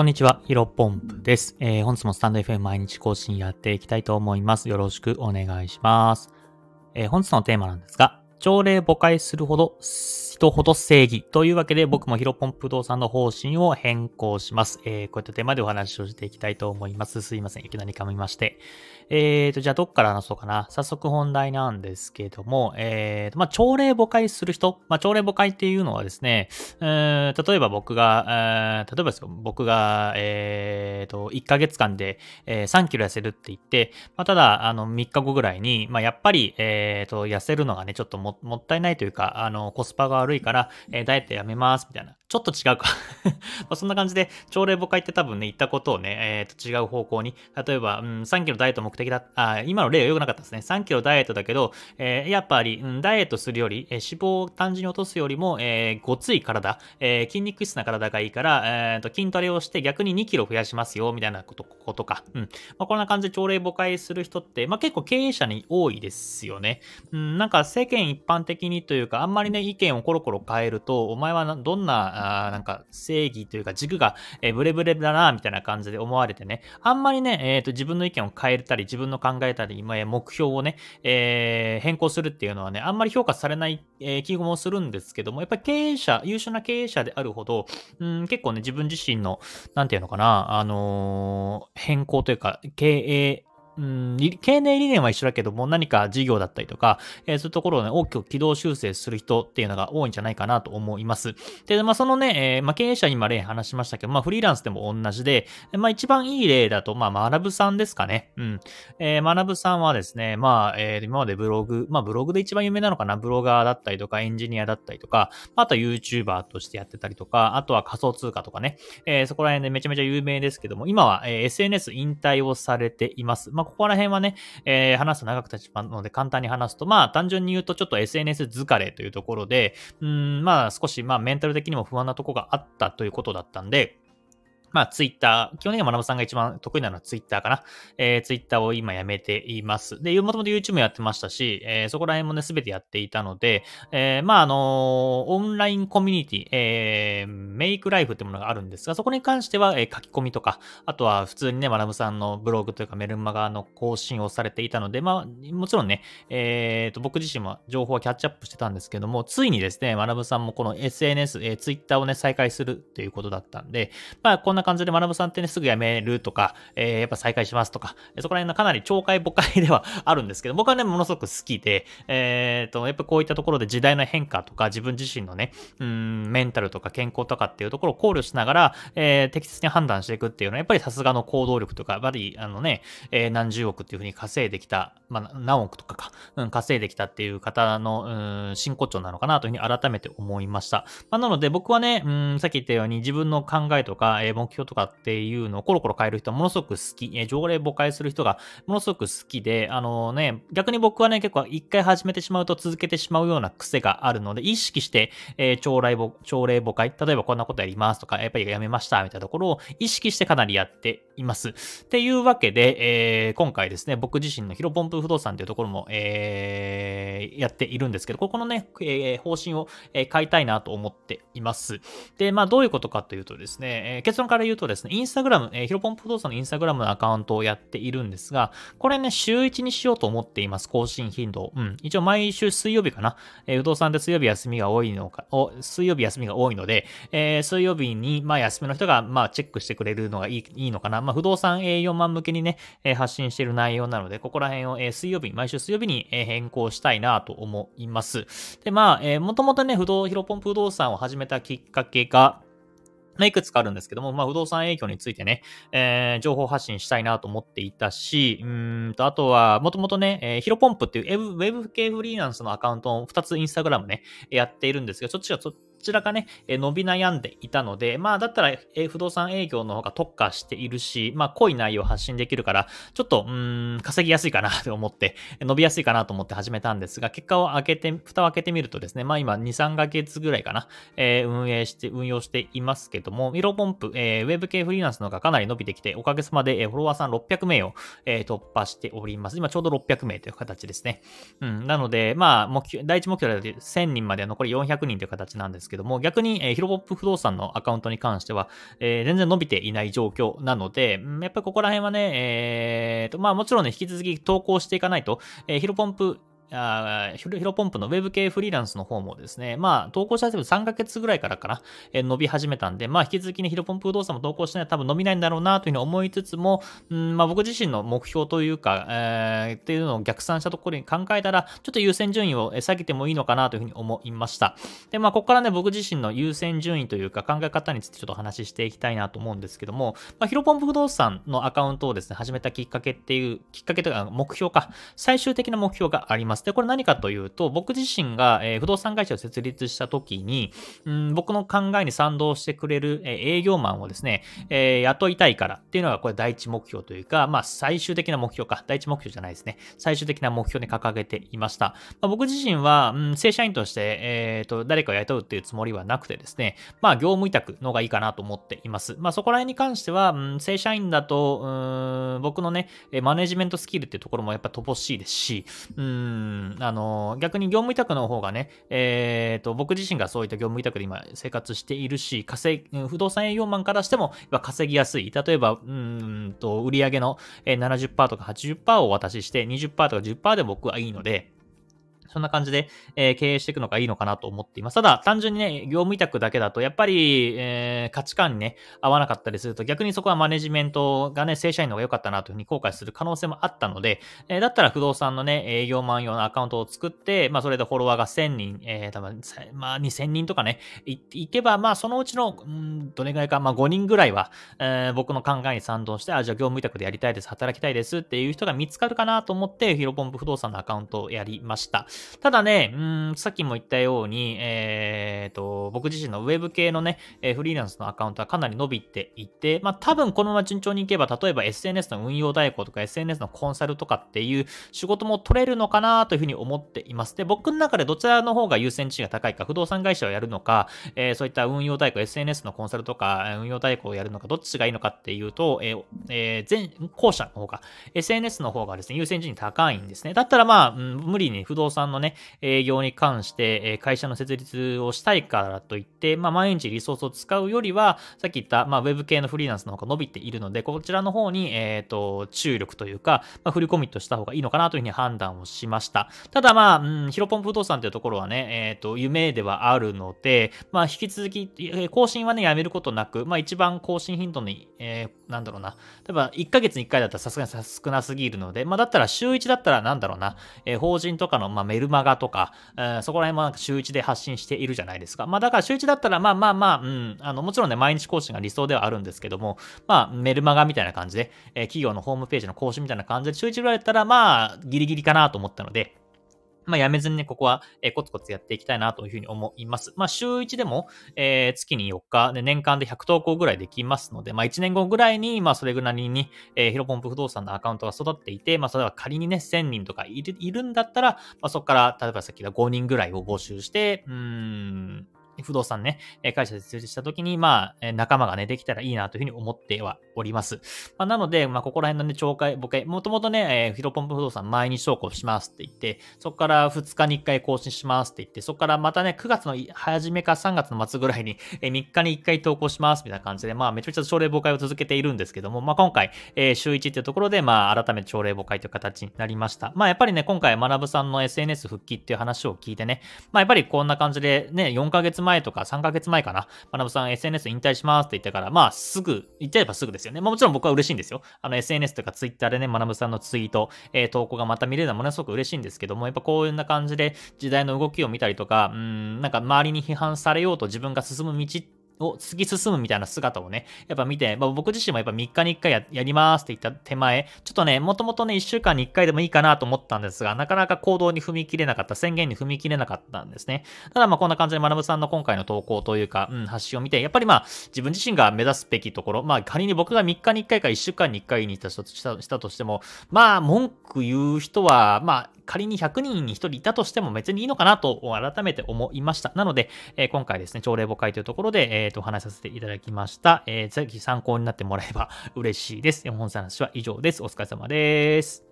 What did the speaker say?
こんにちは、ヒロポンプです。えー、本日もスタンド FM 毎日更新やっていきたいと思います。よろしくお願いします。えー、本日のテーマなんですが、朝礼誤解するほど、人ほど正義というわけで僕もヒロポン不動産の方針を変更します。えー、こういったテーマでお話をしていきたいと思います。すいません。いきなり噛みまして。えーと、じゃあどっから話そうかな。早速本題なんですけども、えーと、まあ、朝礼誤解する人、まあ、朝礼誤解っていうのはですね、えー、例えば僕が、えー、例えばですよ、僕が、えーえっと、1ヶ月間で、えー、3キロ痩せるって言って、まあ、ただ、あの、3日後ぐらいに、まあ、やっぱり、えーと、痩せるのがね、ちょっとももったいないというか、あの、コスパが悪いから、えー、ダイエットやめます、みたいな。ちょっと違うか まそんな感じで、朝礼誤解って多分ね、言ったことをね、えー、と違う方向に、例えば、うん、3キロダイエット目的だ、あ、今の例は良くなかったですね。3キロダイエットだけど、え、やっぱり、うん、ダイエットするより、え、脂肪を単純に落とすよりも、えー、ごつい体、え、筋肉質な体がいいから、えー、と筋トレをして逆に2キロ増やしますよ、みたいなこと、ことか。うん。まあ、こんな感じで朝礼誤解する人って、まあ、結構経営者に多いですよね。うん、なんか世間一般的にというか、あんまりね、意見をコロコロ変えると、お前はどんな、あなんか、正義というか軸が、え、ブレブレだな、みたいな感じで思われてね、あんまりね、えっ、ー、と、自分の意見を変えたり、自分の考えたり、今や目標をね、えー、変更するっていうのはね、あんまり評価されない、えー、気もするんですけども、やっぱり経営者、優秀な経営者であるほど、うん、結構ね、自分自身の、なんていうのかな、あのー、変更というか、経営、うん、経営理念は一緒だけども、何か事業だったりとか、えー、そういうところをね、大きく軌道修正する人っていうのが多いんじゃないかなと思います。で、まあ、そのね、えー、まあ、経営者に今例話しましたけど、まあ、フリーランスでも同じで、まあ、一番いい例だと、まあ、学ぶさんですかね。うん。えー、学ぶさんはですね、まあ、えー、今までブログ、まあ、ブログで一番有名なのかな、ブロガーだったりとか、エンジニアだったりとか、あとは YouTuber としてやってたりとか、あとは仮想通貨とかね、えー、そこら辺でめちゃめちゃ有名ですけども、今は、えー、SNS 引退をされています。まあ、ここら辺はね、えー、話すと長く立ちまうので簡単に話すと、まあ単純に言うとちょっと SNS 疲れというところで、うん、まあ少しまあメンタル的にも不安なとこがあったということだったんで、まあ、ツイッター、基本的には学さんが一番得意なのはツイッターかな。えー、ツイッターを今やめています。で、もともと YouTube もやってましたし、えー、そこら辺もね、すべてやっていたので、えー、まあ、あのー、オンラインコミュニティ、えー、メイクライフってものがあるんですが、そこに関しては、えー、書き込みとか、あとは普通にね、学さんのブログというかメルマガの更新をされていたので、まあ、もちろんね、えー、と、僕自身も情報はキャッチアップしてたんですけども、ついにですね、学さんもこの SNS、えー、ツイッターをね、再開するっていうことだったんで、まあ、こんなな感じで学さんってね、すぐ辞めるとか、えー、やっぱ再開しますとか、そこら辺のかなり懲戒誤解ではあるんですけど、僕はね、ものすごく好きで、えー、と、やっぱこういったところで時代の変化とか、自分自身のね、うん、メンタルとか健康とかっていうところを考慮しながら、えー、適切に判断していくっていうのは、やっぱりさすがの行動力とか、やっぱり、あのね、えー、何十億っていうふうに稼いできた、まあ、何億とかか、うん、稼いできたっていう方の、うん、真骨頂なのかなというふうに改めて思いました。まあ、なので僕はね、うん、さっき言ったように自分の考えとか、えー、目標とかっていうのをコロコロ変える人はものすごく好き、えー、条例誤解する人がものすごく好きで、あのね、逆に僕はね、結構一回始めてしまうと続けてしまうような癖があるので、意識して、えー、朝礼朝礼誤解、例えばこんなことやりますとか、やっぱりやめましたみたいなところを意識してかなりやっています。っていうわけで、えー、今回ですね、僕自身のヒロポンプ不動産というところも、えー、やっているんですけど、ここのね、えー、方針を、え、変えたいなと思っています。で、まあどういうことかというとですね、えー、結論からから言うとですね、インスタグラム、えー、ヒロポンプ不動産のインスタグラムのアカウントをやっているんですが、これね、週1にしようと思っています、更新頻度。うん。一応毎週水曜日かな。えー、不動産で水曜日休みが多いのか、お水曜日休みが多いので、えー、水曜日に、まあ休みの人が、まあチェックしてくれるのがいいいいのかな。まあ不動産営業マン向けにね、えー、発信している内容なので、ここら辺を、えー、水曜日、毎週水曜日に、えー、変更したいなと思います。で、まあ、えー、もともとね、不動、ヒロポンプ不動産を始めたきっかけが、まあ、いくつかあるんですけども、まあ、不動産営業についてね、えー、情報発信したいなと思っていたし、うんと、あとは、もともとね、えー、ヒロポンプっていうウェブ系フリーランスのアカウントを2つインスタグラムね、やっているんですけど、そっちはちらがね、伸び悩んでいたので、まあ、だったら、不動産営業の方が特化しているし、まあ、濃い内容を発信できるから、ちょっと、うん、稼ぎやすいかなと思って、伸びやすいかなと思って始めたんですが、結果を開けて、蓋を開けてみるとですね、まあ、今、2、3ヶ月ぐらいかな、えー、運営して、運用していますけども、ミロポンプ、えー、ウェブ系フリーランスの方がかなり伸びてきて、おかげさまで、フォロワーさん600名を、えー、突破しております。今、ちょうど600名という形ですね。うん、なので、まあ、目標、第一目標で1000人まで残り400人という形なんですけども、逆に、えー、ヒロポップ不動産のアカウントに関しては、えー、全然伸びていない状況なので、やっぱりここら辺はね、えーと、まあもちろんね、引き続き投稿していかないと、えー、ヒロポンプあヒロポンプのウェブ系フリーランスの方もですね、まあ、投稿し始めて3ヶ月ぐらいからかな、え、伸び始めたんで、まあ、引き続きね、ヒロポンプ不動産も投稿しないと多分伸びないんだろうなというふうに思いつつも、うん、まあ、僕自身の目標というか、えー、っていうのを逆算したところに考えたら、ちょっと優先順位を下げてもいいのかなというふうに思いました。で、まあ、ここからね、僕自身の優先順位というか考え方についてちょっと話していきたいなと思うんですけども、まあ、ヒロポンプ不動産のアカウントをですね、始めたきっかけっていう、きっかけというか目標か、最終的な目標があります。で、これ何かというと、僕自身が、えー、不動産会社を設立した時に、うん、僕の考えに賛同してくれる、えー、営業マンをですね、えー、雇いたいからっていうのがこれ第一目標というか、まあ最終的な目標か、第一目標じゃないですね。最終的な目標に掲げていました。まあ、僕自身は、うん、正社員として、えっ、ー、と、誰かを雇うっていうつもりはなくてですね、まあ業務委託の方がいいかなと思っています。まあそこら辺に関しては、うん、正社員だと、うん、僕のね、マネジメントスキルっていうところもやっぱ乏しいですし、うん、あの、逆に業務委託の方がね、えっ、ー、と、僕自身がそういった業務委託で今生活しているし、稼ぎ不動産営業マンからしても稼ぎやすい。例えば、うんと、売上の70%とか80%をお渡しして、20%とか10%で僕はいいので、そんな感じで、えー、経営していくのがいいのかなと思っています。ただ、単純にね、業務委託だけだと、やっぱり、えー、価値観にね、合わなかったりすると、逆にそこはマネジメントがね、正社員の方が良かったなというふうに後悔する可能性もあったので、えー、だったら不動産のね、営業マン用のアカウントを作って、まあ、それでフォロワーが1000人、えー、多分、まあ、2000人とかね、いいけば、まあ、そのうちの、ん、どれぐらいか、まあ、5人ぐらいは、えー、僕の考えに賛同して、あ、じゃあ業務委託でやりたいです、働きたいですっていう人が見つかるかなと思って、ヒロポンプ不動産のアカウントをやりました。ただね、うん、さっきも言ったように、えー、と、僕自身のウェブ系のね、フリーランスのアカウントはかなり伸びていて、まあ多分このまま順調にいけば、例えば SNS の運用代行とか SNS のコンサルとかっていう仕事も取れるのかなというふうに思っています。で、僕の中でどちらの方が優先順位が高いか、不動産会社をやるのか、えー、そういった運用代行、SNS のコンサルとか、運用代行をやるのか、どっちがいいのかっていうと、えー、えー、前、後者の方が、SNS の方がですね、優先順位高いんですね。だったらまあ、うん、無理に不動産のね、営業に関して、会社の設立をしたいからといって、まあ、毎日リソースを使うよりは、さっき言った、まあ、ウェブ系のフリーランスの方が伸びているので、こちらの方に、えっ、ー、と、注力というか、まあ、フルコミットした方がいいのかなというふうに判断をしました。ただ、まあ、うん、ヒロポン不動産というところはね、えっ、ー、と、夢ではあるので、まあ、引き続き、更新はね、やめることなく、まあ、一番更新頻度に、えー、なんだろうな、例えば、1ヶ月に1回だったらさすがに少なすぎるので、まあ、だったら週1だったら、なんだろうな、えー、法人とかの、まあ、メルマガとか、えー、そこら辺もなんか週1で発信しているじゃないですか。まあだから週1だったらまあまあまあ、うん、あのもちろんね、毎日更新が理想ではあるんですけども、まあメルマガみたいな感じで、えー、企業のホームページの更新みたいな感じで週1ぐらいだったらまあギリギリかなと思ったので、まあ、やめずにね、ここは、え、コツコツやっていきたいなというふうに思います。まあ、週1でも、えー、月に4日で年間で100投稿ぐらいできますので、まあ、1年後ぐらいに、まあ、それぐらいに、えー、ヒロポンプ不動産のアカウントが育っていて、まあ、それは仮にね、1000人とかいるいるんだったら、まあ、そこから、例えばさっき言った5人ぐらいを募集して、うーん、不動産ね、会社で設立した時に、まあ、仲間がね、できたらいいなというふうに思ってはおります。まあ、なので、まあ、ここら辺のね、懲戒、僕、もともとね、えー、ヒロポンプ不動産毎日投稿しますって言って、そこから2日に1回更新しますって言って、そこからまたね、9月の初めか3月の末ぐらいに、えー、3日に1回投稿しますみたいな感じで、まあ、めちゃめちゃ朝礼誤解を続けているんですけども、まあ、今回、えー、週1っていうところで、まあ、改めて朝礼誤解という形になりました。まあ、やっぱりね、今回、学さんの SNS 復帰っていう話を聞いてね、まあ、やっぱりこんな感じでね、4ヶ月前前とか3ヶ月前かな。学さん SNS 引退しますって言ったから、まあすぐ、言っちゃえばすぐですよね。まあもちろん僕は嬉しいんですよ。あの SNS とか Twitter でね、学さんのツイート、えー、投稿がまた見れるのはものすごく嬉しいんですけども、やっぱこういうな感じで時代の動きを見たりとか、うん、なんか周りに批判されようと自分が進む道ってを突き進むみたいな姿をね、やっぱ見て、まあ、僕自身もやっぱ3日に1回ややりますって言った手前、ちょっとね、もともとね、1週間に1回でもいいかなと思ったんですが、なかなか行動に踏み切れなかった、宣言に踏み切れなかったんですね。ただまあこんな感じで学さんの今回の投稿というか、うん、発信を見て、やっぱりまあ自分自身が目指すべきところ、まあ仮に僕が3日に1回か1週間に1回にしたしたとしても、まあ文句言う人は、まあ仮に100人に1人いたとしても別にいいのかなと改めて思いました。なので、え、今回ですね、朝礼簿会というところで、え、ー、と、お話しさせていただきました。えー、ぜひ参考になってもらえば嬉しいです。本日の話は以上です。お疲れ様です。